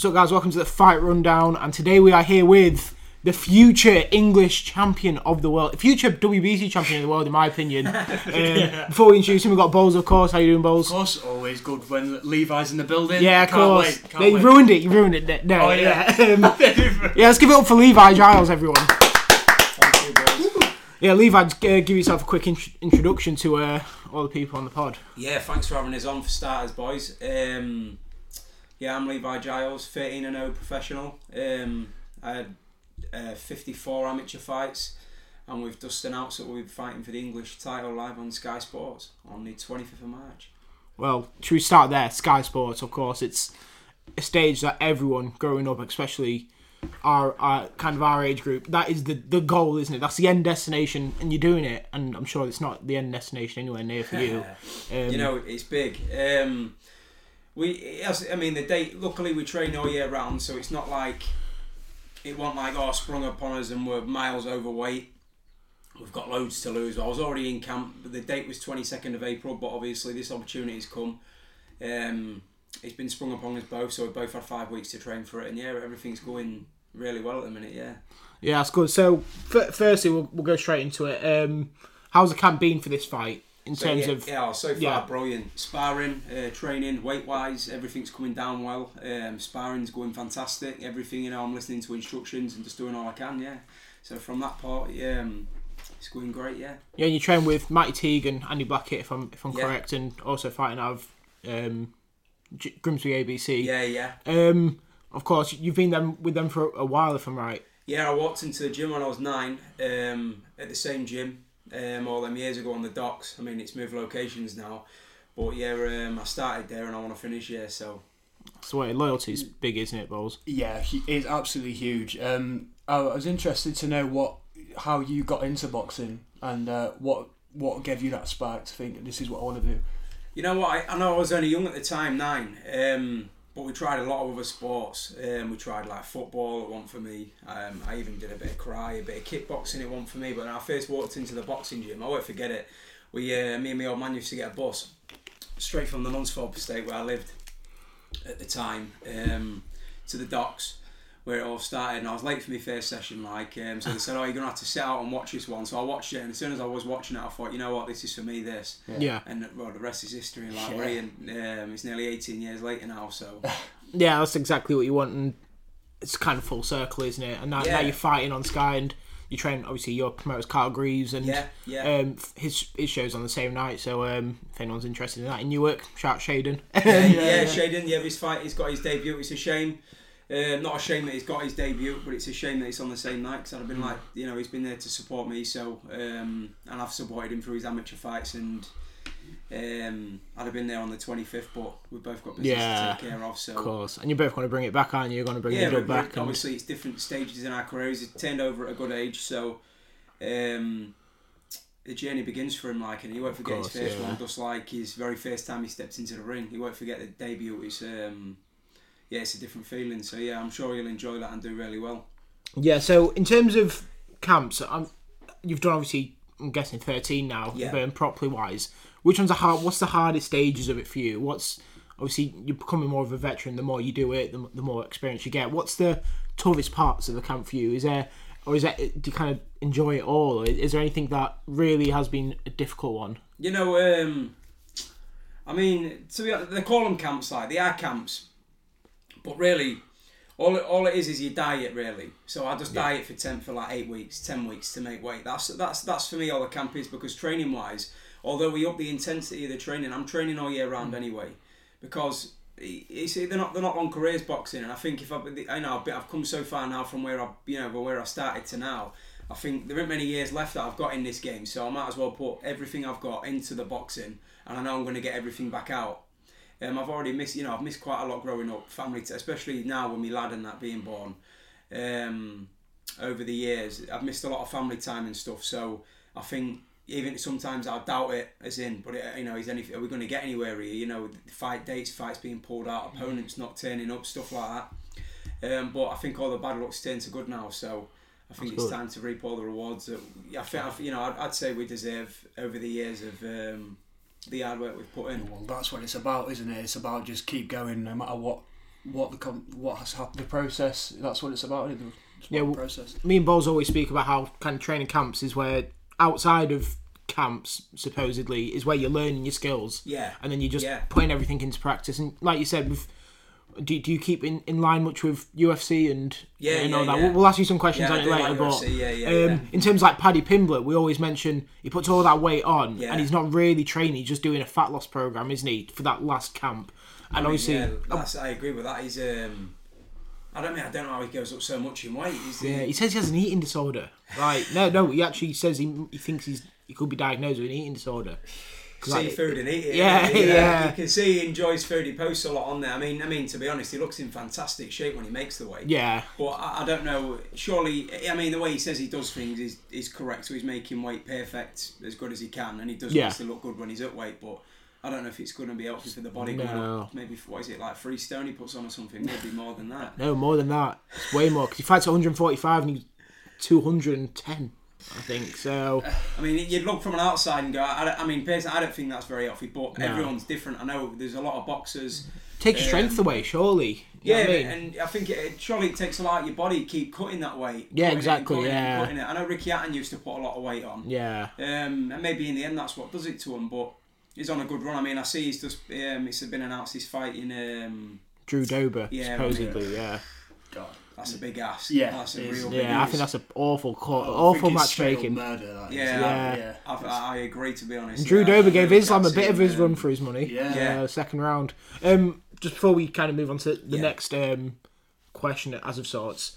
What's up, guys? Welcome to the Fight Rundown, and today we are here with the future English champion of the world, future WBC champion of the world, in my opinion. Um, Before we introduce him, we've got Bowles, of course. How you doing, Bowles? Of course, always good when Levi's in the building. Yeah, of Can't course. Wait, can't Yeah, you wait. ruined it. You ruined it. No, Oh, yeah. yeah. Um, yeah, let's give it up for Levi Giles, everyone. Thank you, boys. Yeah, Levi, uh, give yourself a quick int- introduction to uh, all the people on the pod. Yeah, thanks for having us on for starters, boys. Um, yeah, I'm Levi Giles, 13 and 0 professional. Um, I had uh, 54 amateur fights, and with Dustin out, so we'll be fighting for the English title live on Sky Sports on the 25th of March. Well, should we start there? Sky Sports, of course. It's a stage that everyone growing up, especially our, our kind of our age group, that is the, the goal, isn't it? That's the end destination, and you're doing it. And I'm sure it's not the end destination anywhere near for you. Um, you know, it's big. Um, we, as- I mean, the date. Luckily, we train all year round, so it's not like it wasn't like oh sprung upon us and we're miles overweight. We've got loads to lose. I was already in camp. But the date was twenty second of April, but obviously this opportunity's come. Um, it's been sprung upon us both, so we both had five weeks to train for it, and yeah, everything's going really well at the minute. Yeah. yeah, that's good. So, f- firstly, we'll, we'll go straight into it. Um, how's the camp been for this fight in So, terms yeah, of? yeah, so far yeah. brilliant. Sparring, uh, training, weight wise, everything's coming down well. Um, sparring's going fantastic. Everything, you know, I'm listening to instructions and just doing all I can. Yeah. So from that part, yeah, um, it's going great. Yeah. Yeah, you train with Matty Teague and Andy Blackett, if I'm if I'm Yeah. correct, and also fighting out of um, G- Grimsby ABC. Yeah, yeah, Um, of course, you've been them with them for a while, if I'm right. yeah. I walked into the gym when I was nine. Um, at the same gym, um, all them years ago on the docks. I mean, it's moved locations now, but yeah, um, I started there and I want to finish. here. so That's the way loyalty's big, isn't it, Bowles? Yeah, it's absolutely huge. Um, I was interested to know what, how you got into boxing and uh, what what gave you that spark to think this is what I want to do. You know what? I, I know I was only young at the time, nine. Um, but we tried a lot of other sports. Um, we tried like football at one for me. Um, I even did a bit of karate, a bit of kickboxing at one for me. But when I first walked into the boxing gym, I won't forget it. We, uh, me and my old man used to get a bus straight from the Lunsford estate where I lived at the time um, to the docks where it all started. And I was late for my first session, like um, so they said, "Oh, you're gonna have to sit out and watch this one." So I watched it, and as soon as I was watching it, I thought, "You know what? This is for me. This." Yeah. and well, the rest is history. Like Yeah. brilliant. Um, it's nearly 18 years later now, so Yeah, that's exactly what you want, and it's kind of full circle, isn't it? And now, now you're fighting on Sky, and you train. Obviously, your promoter's Carl Greaves, and yeah, yeah. um, his his show's on the same night. So um, if anyone's interested in that in Newark, shout Shaden. yeah, yeah, Shaden, yeah, his fight, he's got his debut. It's a shame. Um, not a shame that he's got his debut, but it's a shame that it's on the same night because I'd have been like, you know, he's been there to support me, so um, and I've supported him through his amateur fights, and um, I'd have been there on the 25th, but we've both got business Yeah, to take care of, so of course, and you're both going to bring it back, aren't you? You're going to bring yeah, the dub but back. and- obviously it's different stages in our careers. He's turned over at a good age, so um, the journey begins for him. Like, and he won't forget course, his first yeah. one. Just like his very first time he stepped into the ring, he won't forget the debut. It's um, yeah, it's a different feeling. So yeah, I'm sure he'll enjoy that and do really well. Yeah, so in terms of camps, um, you've done obviously, I'm guessing 13 now, Yeah. um, properly wise. Which one's the hard? What's the hardest stages of it for you? What's obviously you're becoming more of a veteran. The more you do it, the, the more experience you get. What's the toughest parts of the camp for you? Is there, or is that do you kind of enjoy it all? Or is there anything that really has been a difficult one? You know, um, I mean, to be honest, they call them camps like they are camps, but really, all it, all it is is your diet really. So I just diet for ten for like eight weeks, ten weeks to make weight. That's that's that's for me all the camp is because training wise, although we up the intensity of the training, I'm training all year round mm. anyway, because. You see, they're not they're not long careers boxing, and I think if I, I know I've come so far now from where I you know where I started to now, I think there aren't many years left that I've got in this game, so I might as well put everything I've got into the boxing, and I know I'm going to get everything back out. Um, I've already missed, you know, I've missed quite a lot growing up, family, t- especially now with my lad and that being born. Um, over the years, I've missed a lot of family time and stuff. So I think even sometimes I doubt it, as in, but it, you know, is any are we going to get anywhere here? You know, fight dates, fights being pulled out, opponents not turning up, stuff like that. Um, but I think all the bad luck's turned to good now. So I think That's it's good. time to reap all the rewards that I think, you know, I'd, I'd say we deserve over the years of um, the hard work we've put in. Well, that's what it's about, isn't it? It's about just keep going no matter what what the com- what has happened, the process. That's what it's about. Isn't it? It's Yeah, the well- process. me and Balls always speak about how kind of training camps is where outside of camps supposedly is where you're learning your skills Yeah. and then you're just Yeah. putting everything into practice and like you said with do, do you keep in, in line much with UFC and Yeah, and yeah, all that? yeah. We'll, we'll ask you some questions Yeah, on it later, like but um, in terms of like Paddy Pimblett, we always mention he puts all that weight on and he's not really training; he's just doing a fat loss program, isn't he, for that last camp? And obviously, yeah, that's, I agree with that. He's um, I don't mean I don't know how he goes up so much in weight. He's, Yeah, he says he has an eating disorder. Right? No, no. He actually says he, he thinks he's he could be diagnosed with an eating disorder. See like, food and eat it. Yeah, You know, yeah. You can see he enjoys food. He posts a lot on there. I mean, I mean to be honest, he looks in fantastic shape when he makes the weight. Yeah, But I, I don't know. Surely, I mean, the way he says he does things is, is correct. So he's making weight perfect as good as he can, and he does Yeah. obviously look good when he's at weight. But I don't know if it's going to be healthy for the body. No. Maybe what is it like three stone he puts on or something? Maybe more than that. no, more than that. It's way more because he fights 145 and he's 210, I think. So I mean, you'd look from an outside and go. I, I mean, personally, I don't think that's very healthy. But No. everyone's different. I know there's a lot of boxers. take your strength Um, away, surely. You Yeah, I mean? and I think it, surely it takes a lot of your body to keep cutting that weight. Yeah, cutting it and exactly, cutting yeah. cutting. I know Ricky Hatton used to put a lot of weight on. yeah, Um, and maybe in the end that's what does it to him. But he's on a good run. I mean, I see he's just um, it's been announced he's fighting. Um, Drew Dober Yeah, supposedly. Yeah, God. That's a big ass. Yeah, that's a real big yeah. I ass. think that's an awful, call, I awful think it's matchmaking. Murder. That is. Yeah, Yeah. yeah. I, I agree to be honest. Drew yeah, Dober gave really Islam a bit of his run for his money. Yeah. Yeah. Uh, second round. Um, just before we kind of move on to the Yeah. next um, question, as of sorts,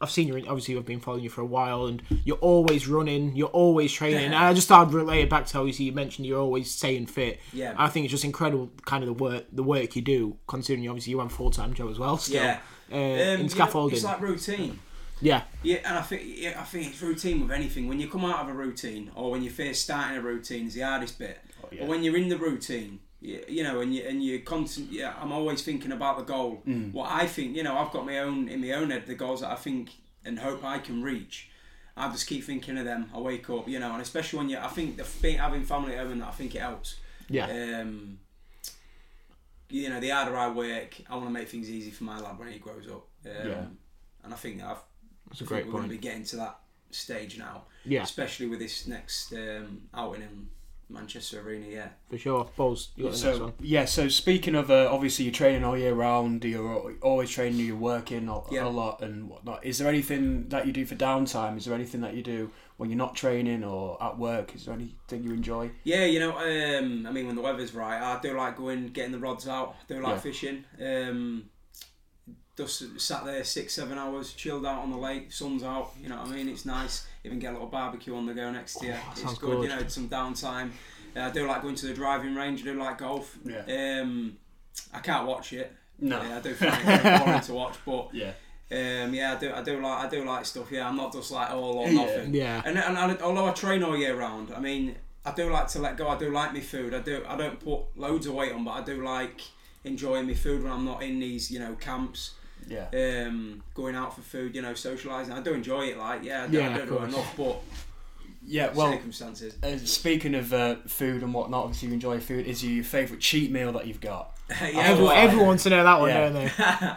I've seen you. Obviously, I've been following you for a while, and you're always running. You're always training. And I just thought I'd relate it back to obviously you mentioned you're always staying fit. Yeah. I think it's just incredible, kind of the work the work you do, considering you obviously you have full time job as well. Still, Yeah. Uh, Um, in scaffolding. it's like routine. yeah, Yeah, and I think yeah, I think it's routine with anything. When you come out of a routine, or when you're first starting a routine, is the hardest bit. yeah. But when you're in the routine, you, you know, and you and you constant, yeah, I'm always thinking about the goal. Mm. What I think, you know, I've got my own in my own head the goals that I think and hope I can reach. I just keep thinking of them. I wake up, you know, and especially when you, I think the having family at home I think it helps. yeah, Um, you know, the harder I work, I want to make things easy for my lad when he grows up. Um, Yeah. And I think I've that's a I think great we're going to be getting to that stage now, Yeah, especially with this next um, outing in Manchester Arena. Yeah, for sure. Balls, you got the next So one. yeah, so speaking of uh, obviously you're training all year round, you're always training, you're working a, Yeah. a lot and whatnot. Is there anything that you do for downtime? Is there anything that you do when you're not training or at work? Is there anything you enjoy? yeah. You know, um, I mean, when the weather's right, I do like going, getting the rods out. I do like Yeah. fishing. Um, just sat there six, seven hours, chilled out on the lake, sun's out. You know what I mean? It's nice. Even get a little barbecue on the go next to you. Oh, it's sounds good. You know, some downtime. Uh, I do like going to the driving range. I do like golf. Yeah. Um, I can't watch it. No. Yeah, I do find it very boring to watch, but Yeah. Um, yeah, I do. I do like. I do like stuff. Yeah, I'm not just like all or nothing. Yeah, And, and, and although I train all year round, I mean, I do like to let go. I do like my food. I do. I don't put loads of weight on, but I do like enjoying my food when I'm not in these, you know, camps. Yeah. Um, going out for food, you know, socialising. I do enjoy it. Like, yeah, I, do, yeah, I don't do it enough, but Yeah. Well, circumstances. uh, speaking of uh, food and whatnot, obviously you enjoy food. Is your favourite cheat meal that you've got? yeah, everyone, everyone wants to know that one, Yeah. don't they?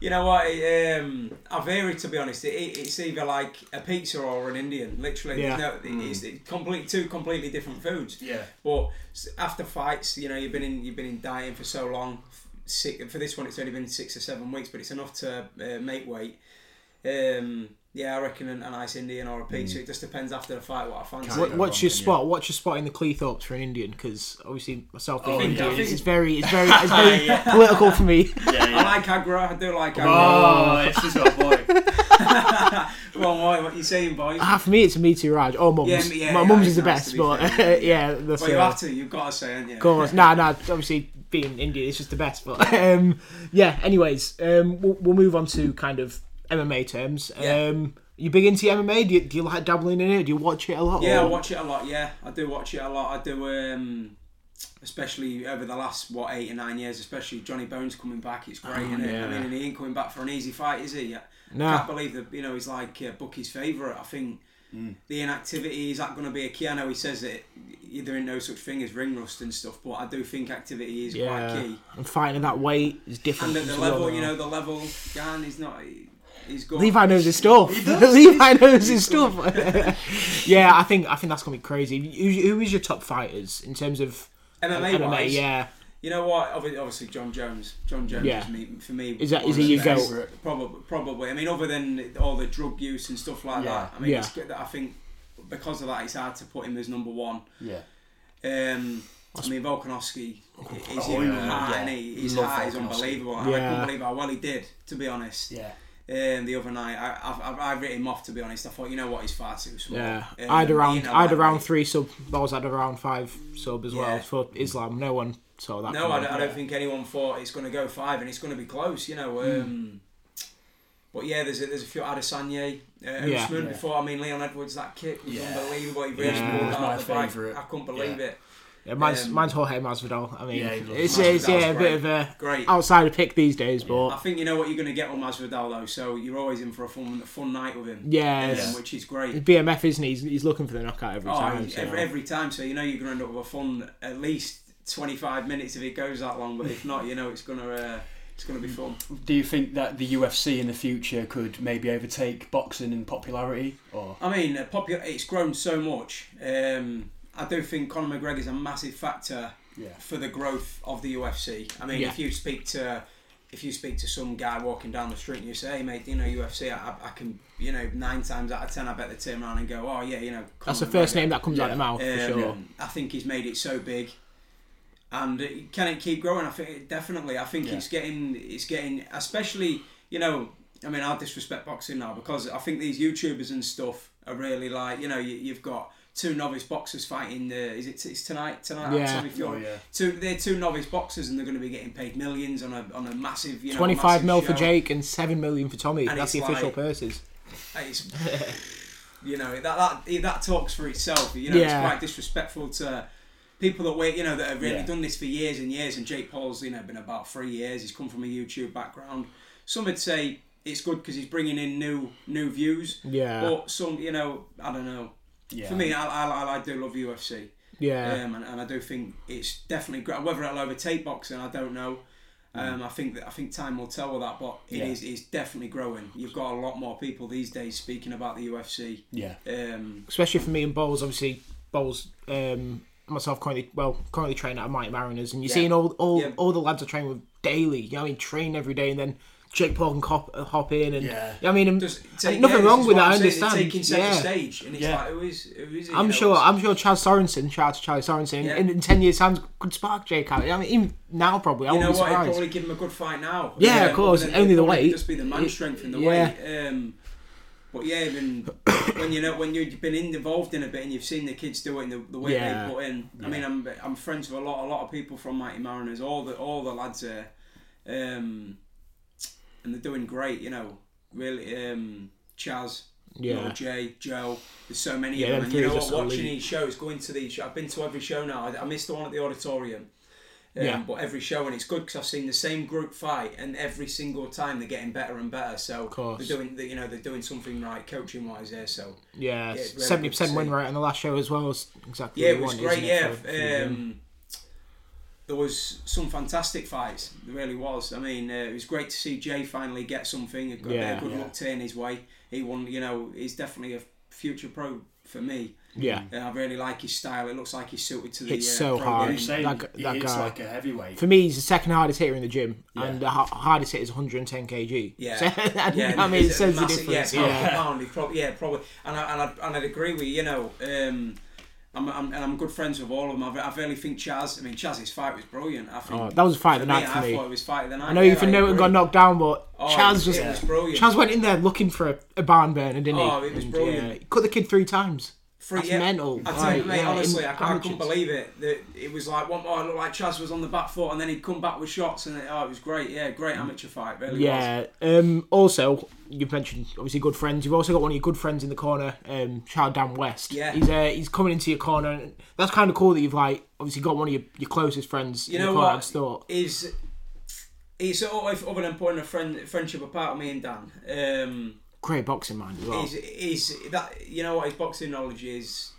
you know what? it, Um, I vary to be honest. It, it- it's either like a pizza or an Indian. Literally, Yeah. no, it's, it's complete two completely different foods. Yeah. But after fights, you know, you've been in you've been in dieting for so long. Six, for this one, it's only been six or seven weeks, but it's enough to uh, make weight. Um, yeah, I reckon an, a nice Indian or a pizza. It just depends after the fight what I fancy. Can't What, what's your wrong, can you? spot? What's your spot in the Cleethorpes for an Indian? Because obviously myself being Oh. Indian, I think- it's very, it's very, it's very political for me. Yeah. I like Agra. I do like Agra. Oh, this is my boy. well, on, what, what you saying, boys? Ah, for me, it's a Me Too Raj or Mums. Yeah, yeah, My yeah, Mums is the nice best, be but fair. yeah, that's Well, you uh, have to. You've got to say, haven't you? Of course, nah, nah. Obviously, being Indian, it's just the best. But um, yeah. Anyways, um, we'll, we'll move on to kind of MMA terms. Yeah. Um, you big into MMA? Do you, do you like dabbling in it? Do you watch it a lot? Yeah, I watch it a lot. Yeah, I do watch it a lot. I do, um, especially over the last what eight or nine years. Especially Johnny Bones coming back. It's great, Oh, isn't it? yeah. I mean, and he ain't coming back for an easy fight, is he? yeah, I Nah. can't believe that. You know, he's like uh, Bucky's favourite. I think the inactivity is that going to be a key? I know he says that there ain't no such thing as ring rust and stuff, but I do think activity is Yeah, quite key. and fighting at that weight is different. And at the as well level, you know, the level, Gane is not. He's good. Levi knows his stuff. Levi knows his stuff. yeah, I think I think that's gonna be crazy. Who, who is your top fighters in terms of MMA, MMA? wise, Yeah, You know what? Obvi- Obviously, Jon Jones. Jon Jones Yeah. is me, for me. Is that- one is of he the your best. goat? Probably, probably. I mean, other than all the drug use and stuff like Yeah. that. I mean, Yeah. it's good that I think because of that, it's hard to put him as number one. Yeah. Um, I mean, Volkanovski is Oh, yeah. high, Yeah. and he, his Love high is unbelievable. And I Yeah. couldn't believe how well he did, to be honest. Yeah. Um, the other night, I, I, I, I written him off. To be honest, I thought, you know what, he's far too small. yeah. Um, I had around you know, I had like- around three sub. Balls had around five sub as well for Islam. No one saw that. No, coming. I don't, I don't think anyone thought it's going to go five, and it's going to be close. You know. Um, But yeah, there's a, there's a few Adesanya, uh, Yeah. Usman Yeah. before. I mean, Leon Edwards, that kick was Yeah. unbelievable. He really Yeah. pulled He's out my the bike. favourite. I couldn't believe Yeah. it. Yeah, mine's, Um, mine's Jorge Masvidal. I mean, Yeah, it's, it's yeah, a great. bit of a Great. outsider pick these days, but I think you know what you're going to get on Masvidal though, so you're always in for a fun, a fun night with him. yeah, Um, which is great. BMF isn't he? He's, he's looking for the knockout every Oh, time. so- every, every time. So you know you're going to end up with a fun at least 25 minutes if it goes that long. But if not, you know it's going to uh, it's going to be fun. Do you think that the UFC in the future could maybe overtake boxing in popularity? Or I mean, uh, popu- it's grown so much. Um, I do think Conor McGregor is a massive factor yeah, for the growth of the UFC. I mean, Yeah. if you speak to if you speak to some guy walking down the street and you say, "Hey, mate, do you know UFC?" I, I can, you know, nine times out of ten, I bet they turn around and go, "Oh yeah, you know." That's Conor the first McGregor." name that comes out of the mouth for Um, sure. I think he's made it so big, and it, can it keep growing? I think definitely. I think Yeah. it's getting, it's getting, especially you know. I mean, I disrespect boxing now because I think these YouTubers and stuff are really like, you know, you, you've got two novice boxers fighting. The, is it it's tonight? Tonight, Yeah. Tommy Fury? Oh, yeah. Two, they're two novice boxers, and they're going to be getting paid millions on a on a massive, you know, Twenty-five massive mil for. Jake and seven million for Tommy. And That's the it's official like- purses. It's, you know that that that talks for itself. You know, Yeah. it's quite disrespectful to people that wait. You know, that have really Yeah. done this for years and years. And Jake Paul's, you know, been about three years. He's come from a YouTube background. Some would say it's good because he's bringing in new new views. Yeah, But some, you know, I don't know. Yeah. For me, I, I, I do love UFC. yeah, Um, and, and I do think it's definitely great. Whether it'll overtake boxing, I don't know. Um, I think that I think time will tell with that, but it Yeah. is it's definitely growing. You've got a lot more people these days speaking about the UFC. yeah, Um, especially for me and Bowles. Obviously, Bowles. Um, myself currently well currently training at Mighty Mariners, and you're Yeah. seeing all all, Yeah. all the lads are training with daily. You know, I mean, train every day, and then Jake Paul can hop, uh, hop in, and Yeah. I mean, and just and take, nothing yeah, wrong with that. I I'm saying, they're understand. Taking centre yeah. stage, and it's Yeah. like who is who is it? I'm sure. it's- I'm sure. Chaz Sorensen, shout out to Charlie Sorensen. Yeah. In, in ten years' time, could spark Jake out. I mean, even now probably. I you know wouldn't what? be It'd surprised. probably give him a good fight now. Yeah, of Um, course, then only the probably weight. Just be the man It- strength and the yeah. weight. Um, but yeah, even when you know when you've been involved in a bit and you've seen the kids do it and the, the way Yeah. they put in. I mean, I'm I'm friends with a lot a lot of people from Mighty Mariners. All the all the lads there, um, and they're doing great. You know, really. Um, Chaz, Yeah. Lord Jay, Joe. There's so many Yeah, of them. And you know what? Watching these shows, going to these, I've been to every show now. I, I missed the one at the auditorium. Um, Yeah. But every show, and it's good because I've seen the same group fight, and every single time they're getting better and better. So course. they're doing, you know, they're doing something right coaching wise there. So Yeah, seventy percent win rate on the last show as well. Is exactly yeah, it was want, great. Yeah, it, for- for um, there was some fantastic fights. There really was. I mean, uh, it was great to see Jay finally get something. A good, Yeah. a good Yeah. luck turn his way. He won. You know, he's definitely a future pro for me. yeah. Uh, I really like his style. It looks like he's suited to the. Hits uh, so pro hard. I'm game. saying that gu- that he hits guy. like a heavyweight. For me, he's the second hardest hitter in the gym, Yeah. and the ha- hardest hit is 110 kg. Yeah. So, Yeah, I mean, it it's a says the difference. Yeah, Yeah, for probably, yeah, probably, and I, and I, and I'd agree with you. You know, um, I'm, I'm and I'm good friends with all of them. I, I really think Chaz. I mean, Chaz's fight was brilliant. I think Oh, that was a fight of the for night me, for I me. thought it was fight of the night. I know yeah, Norton agree. got knocked down, but Oh, Chaz it just was brilliant. Chaz went in there looking for a, a barn burner, didn't he? Oh, it was And, brilliant. yeah, he cut the kid three times. Free, That's mental. I tell Like, you, mate, yeah, honestly, I, I couldn't believe it. That it was like one. Oh, it looked like Chaz was on the back foot, and then he'd come back with shots, and it, oh, it was great. Yeah, great amateur fight. Really was. Yeah. Um, also, you've mentioned obviously good friends. You've also got one of your good friends in the corner, um, Dan West. Yeah. He's uh, he's coming into your corner. And that's kind of cool that you've like obviously got one of your, your closest friends You in know the corner. what? Thought. Is it's other than putting a friend friendship apart me and Dan. Um, great boxing mind as well. He's, he's that you know what his boxing knowledge is.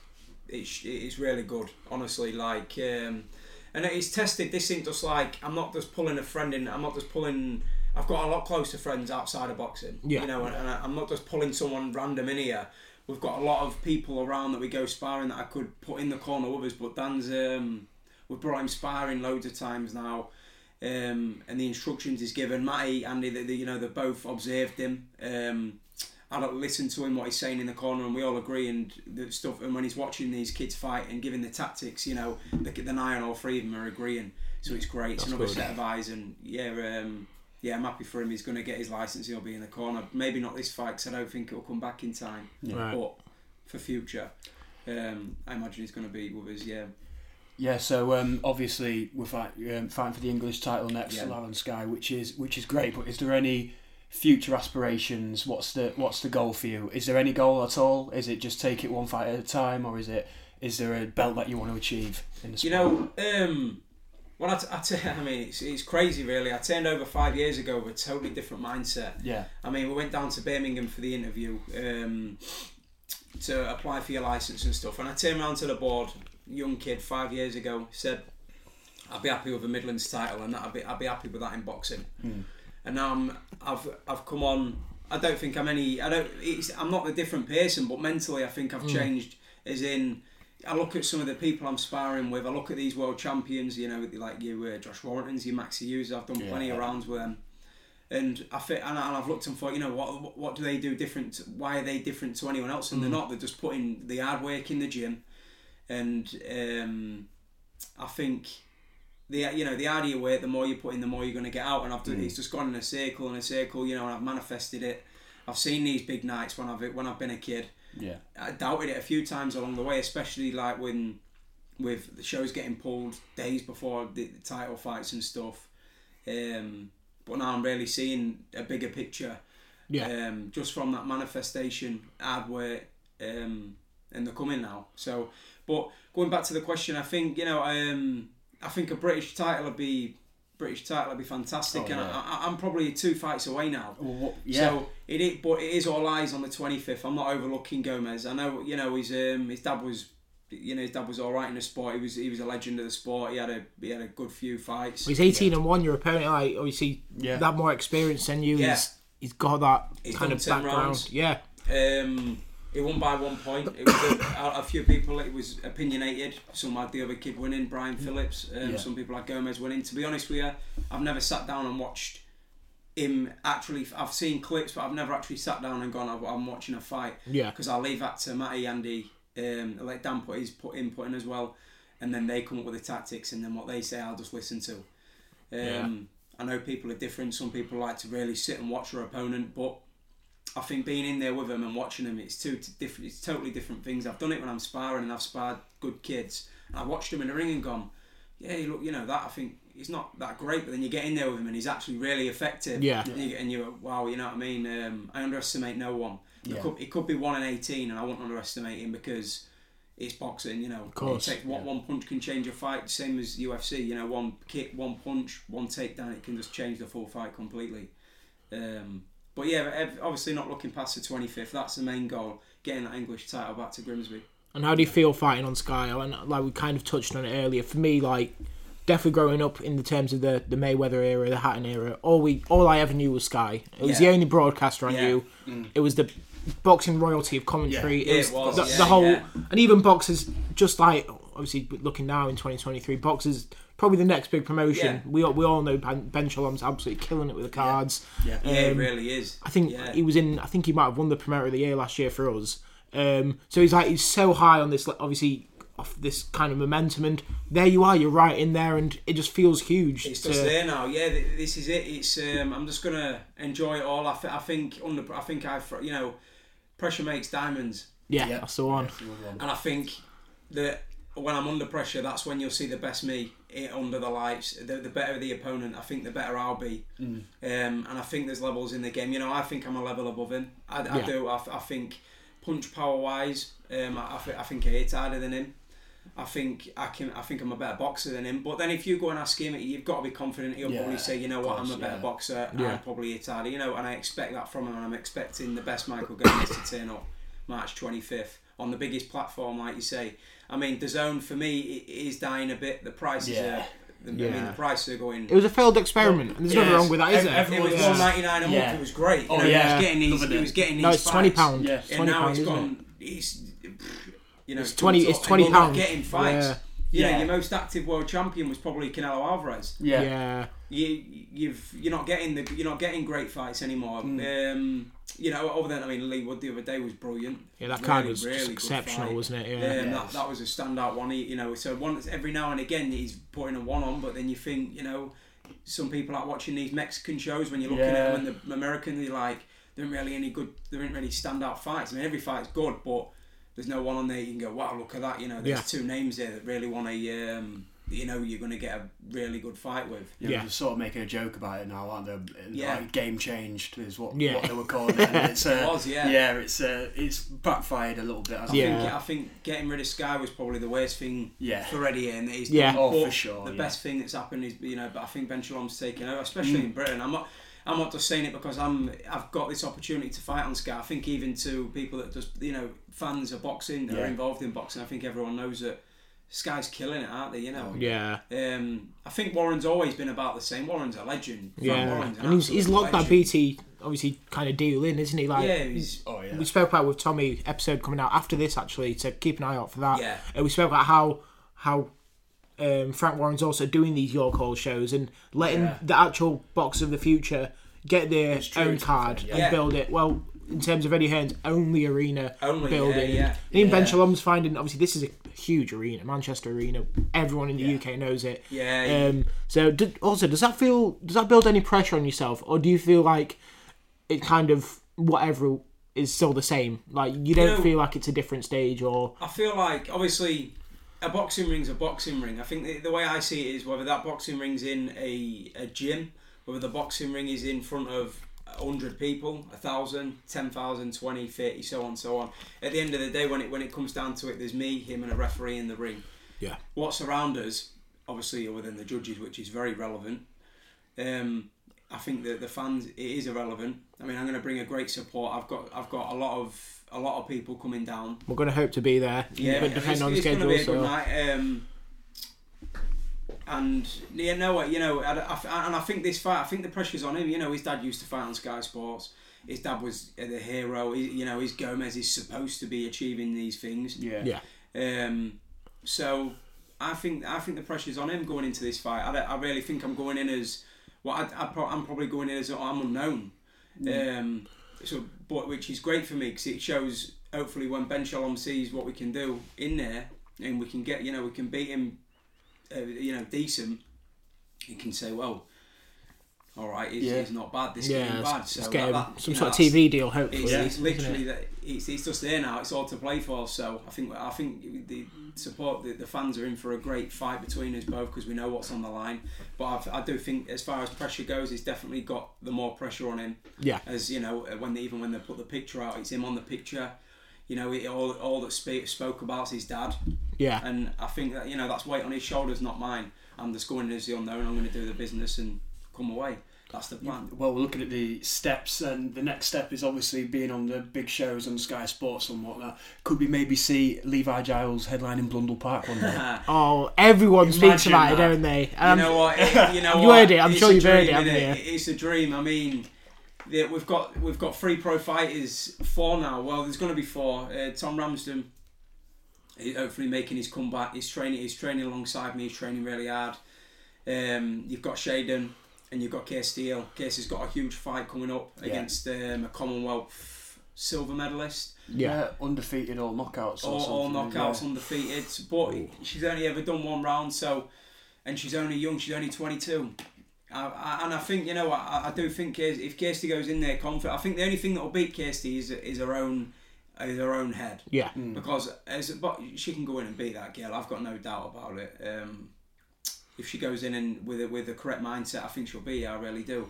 It's it's really good, honestly. Like, um, and it's tested this thing just like I'm not just pulling a friend in. I'm not just pulling. I've got a lot closer friends outside of boxing. Yeah. You know, and, and I'm not just pulling someone random in here. We've got a lot of people around that we go sparring that I could put in the corner with us. But Dan's um, we've brought him sparring loads of times now. Um, and the instructions he's given, Matty, Andy, they, they, you know, they both observed him. Um, I don't listen to him what he's saying in the corner, and we all agree. And the stuff, and when he's watching these kids fight and giving the tactics, you know, the, the eye on all three of them are agreeing. So it's great. It's That's another good. set of eyes, and yeah, um, yeah, I'm happy for him. He's going to get his license. He'll be in the corner. Maybe not this fight, because I don't think it'll come back in time. Right. But for future, um, I imagine he's going to be with us. Yeah. Yeah, so um, obviously we're fight, um, fighting for the English title next, Yeah. Lal and Sky, which is which is great. But is there any future aspirations? What's the what's the goal for you? Is there any goal at all? Is it just take it one fight at a time, or is it is there a belt that you want to achieve in the sport? You know, um, when I, t- I, t- I mean, it's, it's crazy, really. I turned over five years ago with a totally different mindset. yeah, I mean, we went down to Birmingham for the interview um, to apply for your license and stuff. And I turned around to the board, young kid, five years ago, said, "I'd be happy with a Midlands title, and that I'd be, I'd be happy with that in boxing." Hmm. And now I'm, I've, I've come on. I don't think I'm any. I don't. It's, I'm not a different person, but mentally, I think I've hmm. changed. As in, I look at some of the people I'm sparring with. I look at these world champions. You know, like you, uh, Josh Warringtons, you Maxi Hughes. I've done Yeah. plenty of rounds with them and I fit, and, I, I've looked and thought, you know, what what- what do they do different? Why are they different to anyone else? And they're hmm. not. They're just putting the hard work in the gym, and um, I think the you know the harder you work, the more you put in, the more you're going to get out. And I've done, it's just gone in a circle and a circle, you know, and I've manifested it. I've seen these big nights when I've when I've been a kid. yeah, I doubted it a few times along the way, especially like when with the shows getting pulled days before the, the title fights and stuff. Um, but now I'm really seeing a bigger picture. Yeah. Um, just from that manifestation, hard work, um, and they're coming now. So, but going back to the question, I think you know, um, I think a British title would be British title would be fantastic, Oh, and yeah. I, I, I'm probably two fights away now. well, what, yeah. So it is, but it is all eyes on the twenty fifth. I'm not overlooking Gomez. I know, you know, his um, his dad was, you know, his dad was all right in the sport. He was he was a legend of the sport. He had a he had a good few fights. He's 18 and 1, your opponent, like, obviously, Yeah. that more experience than you. Yeah. He's, he's got that He's kind of background. rounds. Yeah. Um, he won by one point. It was a, a, few people. It was opinionated. Some had the other kid winning, Brian Phillips. Um, Yeah. Some people had Gomez winning. To be honest with you, I've never sat down and watched him actually. I've seen clips, but I've never actually sat down and gone. I'm watching a fight. Yeah. because I'll leave that to Matty, Andy, um, let Dan put his put input in as well, and then they come up with the tactics, and then what they say I'll just listen to. Um, Yeah. I know people are different. Some people like to really sit and watch their opponent, but I think being in there with them and watching them, it's two different. It's totally different things. I've done it when I'm sparring, and I've sparred good kids. And I watched them in the ring and gone, yeah, you look, you know that. I think he's not that great, but then you get in there with him, and he's actually really effective. Yeah. And, you, and you're wow, you know what I mean. Um, I underestimate no one. Yeah. It, could, it could be one in eighteen, and I won't underestimate him because it's boxing. You know, of course, It takes, one, one punch can change a fight, same as UFC. You know, one kick, one punch, one takedown, it can just change the full fight completely. Um, but yeah, obviously not looking past the twenty fifth. That's the main goal: getting that English title back to Grimsby. And how do you feel fighting on Sky? And like we kind of touched on it earlier. For me, like definitely growing up in the terms of the, the Mayweather era, the Hatton era, all we all I ever knew was Sky. It was Yeah. the only broadcaster I Yeah. knew. Mm. It was the boxing royalty of commentary. Yeah, it was, it was, the, the whole and even boxers just like obviously looking now in 2023 boxers probably the next big promotion Yeah. we, all, we all know ben, ben Shalom's absolutely killing it with the cards Yeah. Yeah, it Um, really is. I think Yeah. he was in. I think he might have won the promoter of the year last year for us. Um, so he's like he's so high on this, like, obviously off this kind of momentum, and there you are. You're right in there, and it just feels huge. It's to- just there now. Yeah, th- this is it. It's um, I'm just gonna enjoy it all. I, th- I think under I think I you know pressure makes diamonds, yeah, Yeah. that's the one. That's a good one. and I think that when I'm under pressure, that's when you'll see the best me i- under the lights. The, the better the opponent, I think the better I'll be. Um, and I think there's levels in the game. You know, I think I'm a level above him. I, I Yeah. do. I, I think punch power wise, um, I, I, th- I think I hit harder than him. I think I can. I think I'm a better boxer than him. But then if you go and ask him, you've got to be confident. He'll Yeah, probably say, you know what, of I'm a better yeah. boxer. Yeah. I'm probably hit harder. You know, and I expect that from him. And I'm expecting the best Michael Gomez to turn up March 25th on the biggest platform, like you say. I mean, DAZN for me is dying a bit. The prices Yeah. are. I mean, the prices are going. It was a failed experiment. and There's nothing wrong with that, is Ev- there? It was Yeah. one ninety nine a month. Yeah. It was great. You Oh, know, yeah. He was getting these. Loving He was getting these. No, it's twenty pound. pound. Yeah. It's And twenty now pound, it's isn't it? gone. He's, you know, It's 20 jumped it's 20 pounds. Getting fights. Yeah. You know, your most active world champion was probably Canelo Alvarez. Yeah. Yeah. You, you've, you're not getting the, you're not getting great fights anymore. Mm. Um, you know, other than I mean, Leigh Wood the other day was brilliant. Yeah, that card Really, was really just exceptional, wasn't it? Yeah. Yeah. that, that was a standout one. He, you know, so once every now and again he's putting a one on, but then you think, you know, some people are watching these Mexican shows when you're looking Yeah. at them and the American, they're like, there aren't really any good, there aren't really standout fights. I mean, every fight's good, but there's no one on there you can go, wow, look at that. You know, there's Yeah. two names there that really want to, um, you know, you're going to get a really good fight with. Yeah, Yeah. they're sort of making a joke about it now, aren't they? Yeah. Like game changed is what, Yeah. what they were calling it. And it's, uh, It was, yeah. Yeah, it's uh, it's backfired a little bit. I hasn't Yeah. think I think getting rid of Sky was probably the worst thing Yeah. for Eddie and he's Yeah. done. Oh, for sure, The yeah. best thing that's happened is you know, but I think Ben Shalom's taken over, especially Mm. in Britain. I'm not. I'm not just saying it because I'm. I've got this opportunity to fight on Sky. I think even to people that just you know fans of boxing that are involved in boxing, I think everyone knows that Sky's killing it, aren't they? You know. Yeah. Um, I think Warren's always been about the same. Warren's a legend. Frank Yeah. Warren's an And he's, he's locked that. BT obviously kind of deal in, isn't he? Like Yeah, he's. Oh yeah. we spoke about with Tommy episode coming out after this actually, so keep an eye out for that. Yeah. And we spoke about how how um, Frank Warren's also doing these York Hall shows and letting Yeah. the actual box of the future get their own card fair, and yeah. build it. Well, in terms of Eddie Hearn's only arena Only, building, yeah, yeah, even Ben. Shalom's finding obviously this is a huge arena, Manchester Arena. Everyone in the Yeah. UK knows it. Yeah. Um, so do, also, does that feel does that build any pressure on yourself, or do you feel like it kind of whatever is still the same? Like you don't know- feel like it's a different stage, or I feel like obviously a boxing ring's a boxing ring. I think the, the way I see it is whether that boxing ring's in a, a gym, whether the boxing ring is in front of 100 people, 1,000, 10,000, 20, 30, so on, so on. At the end of the day, when it when it comes down to it, there's me, him, and a referee in the ring. Yeah. What's around us, obviously, other than the judges, which is very relevant. Um, I think that the fans it is irrelevant. I mean, I'm going to bring a great support. I've got I've got a lot of a lot of people coming down. we're going to hope to be there. Yeah, but depending it's, on the it's going to schedule. be a So night. Um, and yeah, no, you know, I, I, and I think this fight, I think the pressure's on him. You know, his dad used to fight on Sky Sports. His dad was the hero. He, you know, his Gomez is supposed to be achieving these things. Yeah. yeah, Um, so I think I think the pressure's on him going into this fight. I, I really think I'm going in as well. I, I pro- I'm probably going in as I'm unknown. Um, so, but which is great for me because it shows hopefully when Ben Shalom sees what we can do in there and we can get you know we can beat him, uh, you know decent. He can say, well, all right, he's, Yeah. he's not bad. This yeah, isn't bad. So let's get that- that- some sort know, of TV deal. Hopefully, it's, it's literally that it's, it's just there now. It's all to play for. So I think I think the support the, the fans are in for a great fight between us both because we know what's on the line. But I've, I do think as far as pressure goes, he's definitely got the more pressure on him. Yeah. As you know, when they, even when they put the picture out, it's him on the picture. You know, it, all all that spoke about is his dad, Yeah, and I think that you know that's weight on his shoulders, not mine. I'm just going in as the unknown. I'm going to do the business and come away. That's the plan. Well, we're looking at the steps, and the next step is obviously being on the big shows on Sky Sports and whatnot. Could we maybe see Levi Giles headlining Blundell Park one day? Oh, everyone speaks Imagine about it, don't they? You Um, know what? It, you know You what? heard it, I'm It's sure you've heard it, haven't you? It's a dream. I mean, yeah, we've got we've got three pro fighters, four now. Well, there's going to be four. Uh, Tom Ramsden, he- hopefully making his comeback. He's training. He's training alongside me. He's training really hard. Um, you've got Shaden and you've got Case Steele. Case has got a huge fight coming up Yeah. against um, a Commonwealth silver medalist. yeah, undefeated all knockouts. or all, all knockouts, yeah. undefeated. But she's only ever done one round, so and she's only young. She's only twenty two. I, I, and I think you know I, I do think Kirsty- if Kirsty goes in there confident, I think the only thing that will beat Kirsty is is her own is her own head yeah, because as but she can go in and beat that girl. I've got no doubt about it. Um, if she goes in and with a, with the correct mindset, I think she'll be. I really do.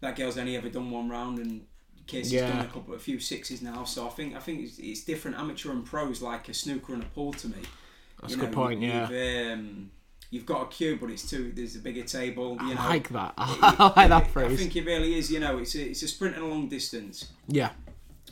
That girl's only ever done one round, and Casey's Yeah. done a couple, a few sixes now. So I think I think it's, it's different. Amateur and pros like a snooker and a pool to me. That's You a good point. Yeah, You've, um, you've got a queue, but it's too. There's a bigger table. You know, I like that. I like that phrase. I think it really is. You know, it's a, it's a sprint and a long distance, Yeah,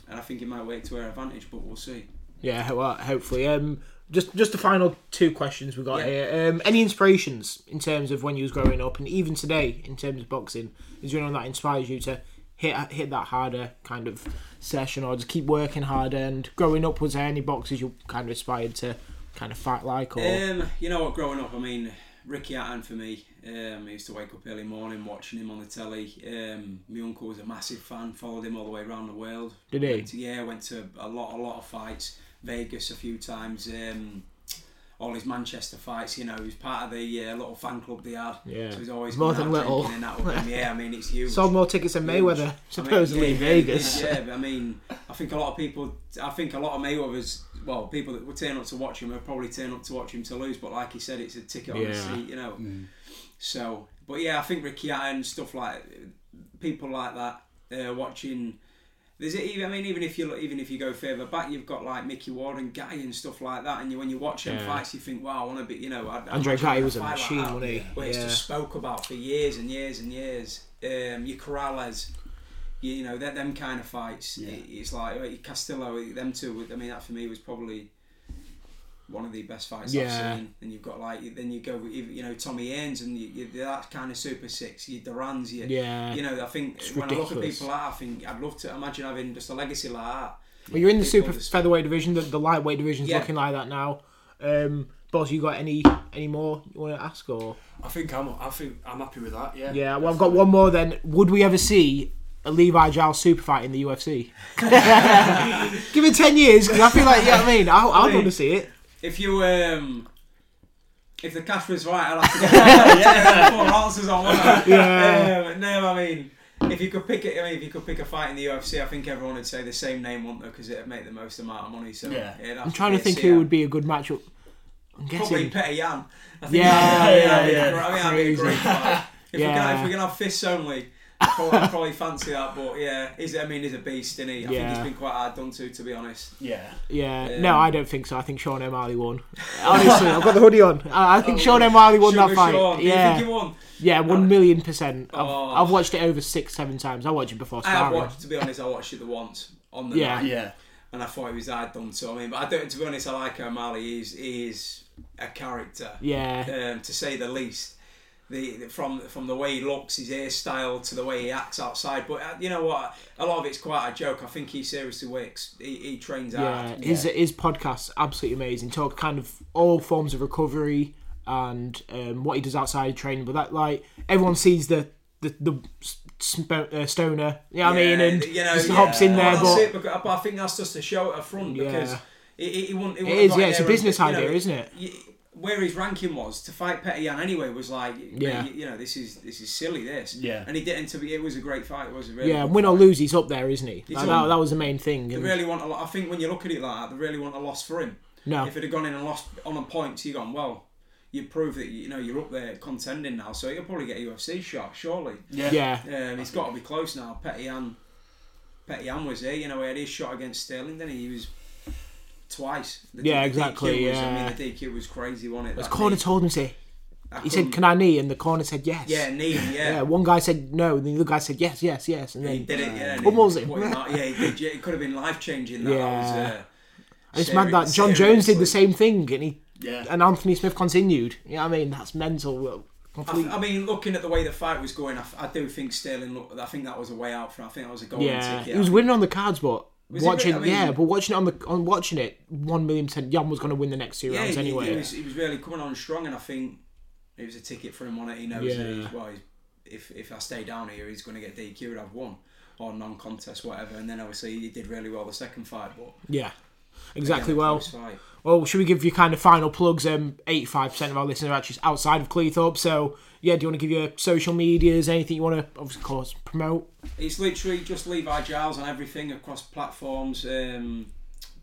and I think it might work to our advantage, but we'll see. yeah. Well, hopefully. Um, just just the final two questions we got Yeah. here. Um, any inspirations in terms of when you was growing up, and even today in terms of boxing? Is there anyone that inspires you to hit hit that harder kind of session, or just keep working harder? And growing up, was there any boxers you kind of aspired to kind of fight like, or Um, you know what? Growing up, I mean, Ricky Hatton for me. Um, I used to wake up early morning watching him on the telly. Um, my uncle was a massive fan. Followed him all the way around the world. did he? Went to, yeah, went to a lot, a lot of fights. Vegas a few times. Um, all his Manchester fights. You know, he was part of the uh, little fan club they had. Yeah. So he's always More than out little. drinking and that with him. Yeah, I mean, it's huge. Sold more tickets than Huge. Mayweather, I mean, supposedly yeah, in Vegas. did, yeah, but I mean, I think a lot of people, I think a lot of Mayweather's, well, people that would turn up to watch him would probably turn up to watch him to lose. But like he said, it's a ticket on the seat, you know. So, but yeah, I think Ricky and stuff like people like that uh, watching. There's even, I mean, even if you even if you go further back, you've got like Mickey Ward and Guy and stuff like that, and you, when you watch them Yeah. fights, you think, wow, I want to be, you know, I'd, Andre Guy was a like machine, that, wasn't he? Where it's Yeah. just spoke about for years and years and years. Um, your Corrales, you, you know, them, them kind of fights. Yeah. It- it's like uh, Castillo, them two. I mean, that for me was probably one of the best fights Yeah. I've seen. And you've got like then you go, you know, Tommy Ains and you, you, that kind of Super Six. You Durans, you, Yeah. you know, I think It's when I look at people like that, I think I'd love to imagine having just a legacy like that. Well, you're in the super just- featherweight division. The, the lightweight division's Yeah. looking like that now. Um, boss, you got any any more you want to ask or? I think I'm. I think I'm happy with that. Yeah. Yeah, well, I've got one more. Then, would we ever see a Levi Giles super fight in the UFC? Give it ten years, because I feel like, yeah, I mean, I, I'd mean- want to see it. If you um, if the cash was right, I'd have to get four answers on one. Yeah. Um, no, I mean, if you could pick it, I mean, if you could pick a fight in the UFC, I think everyone would say the same name, wouldn't they? Because it'd make the most amount of money. So Yeah. it'd I'm trying to think who would be a good matchup. I'm Probably guessing. Petr Yan. I think Yeah, that'd be- yeah, that'd be yeah. I think that'd be a great fight. If, Yeah. we can, if we can have fists only, I'd probably, I'd probably fancy that. But yeah, he's, I mean, he's a beast, isn't he? I think Yeah. he's been quite hard done to, to be honest. Yeah. Yeah, Um, no, I don't think so. I think Sean O'Malley won. Honestly, I've got the hoodie on. I, I think Sean O'Malley won that fight. Sean, do you Yeah, think he won? yeah, one million percent. I've, Oh. I've watched it over six, seven times. I watched it before I have sparring. watched, to be honest, I watched it the once on the Yeah. night. Yeah. and I thought he was hard done to. I mean, but I don't. To be honest, I like O'Malley. He's he is a character, Yeah, um, to say the least. The from from the way he looks, his hairstyle to the way he acts outside. But uh, you know what? A lot of it's quite a joke. I think he seriously works. He, he trains yeah. hard. His his podcast's absolutely amazing. Talk kind of all forms of recovery and um, what he does outside training. But that like everyone sees the the the uh, stoner. You know what I mean? And you know, just yeah. hops in there. Well, but that's it, but, but I think that's just a show at the front because Yeah. he, he, he wouldn't. It wouldn't is, yeah, it's a there and, business you idea, know, isn't it? Y- Where his ranking was to fight Petr Yan anyway was like, Yeah. yeah, you, you know, this is this is silly. This, Yeah. and he didn't. To be, it was a great fight. It was a really yeah, good win or lose, he's up there, isn't he? Like, on- that, that was the main thing. They and- really want a lot. I think when you look at it like that, they really want a loss for him. no, If it had gone in and lost on a point, you've gone well. You prove that you know you're up there contending now, so he'll probably get a UFC shot, surely. Yeah. yeah, Um, he's got to be close now. Petr Yan, Petr Yan was here. You know, he had his shot against Sterling. Then he? he was twice. The, Yeah, the exactly, DQ was, I yeah. mean, the DQ was crazy, wasn't it? his corner knee. told him to. I He said, "Can I knee?" And the corner said yes. Yeah, knee. Yeah. Yeah, one guy said no, and the other guy said yes, yes, yes, and He then did it, yeah. What was it? put him out. Yeah, he did. Yeah, it could have been life changing. That, Yeah. was, uh, it's seri- mad that Jon Jones did the same thing, and he Yeah. and Anthony Smith continued. You know what I mean? That's mental. well, I. I mean, looking at the way the fight was going, I, f- I do think Sterling. Look, I think that was a way out for. him. I think that was a golden yeah, ticket. he was winning on the cards, but Was watching, really? I mean- yeah, but watching it on the on watching it, one million percent, Yan was going to win the next two yeah, rounds he, anyway. he was he was really coming on strong, and I think it was a ticket for him on it. He knows that Yeah. he's, well, he's, if if I stay down here, he's going to get DQ'd. I've won or non-contest, whatever. And then obviously he did really well the second fight, but yeah, exactly. again, a Well, well, should we give you kind of final plugs? Um, eighty-five percent of our listeners are actually outside of Cleethorpes, so yeah. Do you want to give your social medias? Anything you want to, obviously, of course, promote? It's literally just Levi Giles on everything across platforms. Um,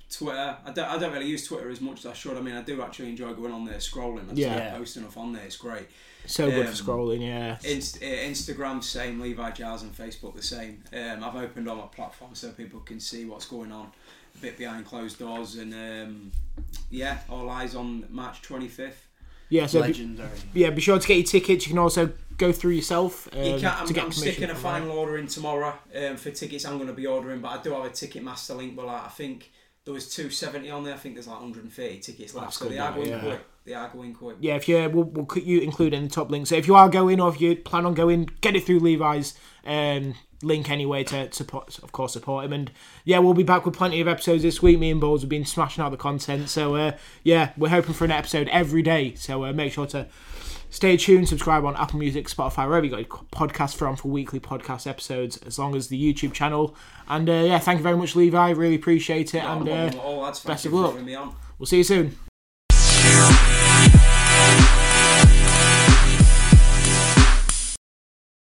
Twitter. I don't, I don't really use Twitter as much as I should. I mean, I do actually enjoy going on there scrolling. I just Yeah. don't post enough on there. It's great. So good Um, for scrolling, yeah. Inst- uh, Instagram same, Levi Giles, and Facebook the same. Um, I've opened all my platforms so people can see what's going on. a bit behind closed doors, and um, yeah, all eyes on March 25th. Yeah, so be, Legendary. yeah, be sure to get your tickets. You can also go through yourself um, You I'm, I'm sticking a final order in tomorrow um, for tickets. I'm going to be ordering, but I do have a Ticketmaster link. But like, I think there was 270 on there. I think there's like 130 tickets left, That's so they are going yeah. quick. They are going quick. yeah, if you we'll, we'll you include in the top link. So if you are going or if you plan on going, get it through Levi's um, link anyway to support, of course, support him. And yeah, we'll be back with plenty of episodes this week. Me and Balls have been smashing out the content. So uh, yeah, we're hoping for an episode every day. So uh, make sure to stay tuned, subscribe on Apple Music, Spotify, wherever you got your podcasts from for weekly podcast episodes, as long as the YouTube channel. And uh, yeah, thank you very much, Levi. Really appreciate it. Not a and uh, best of luck. me on. we'll see you soon.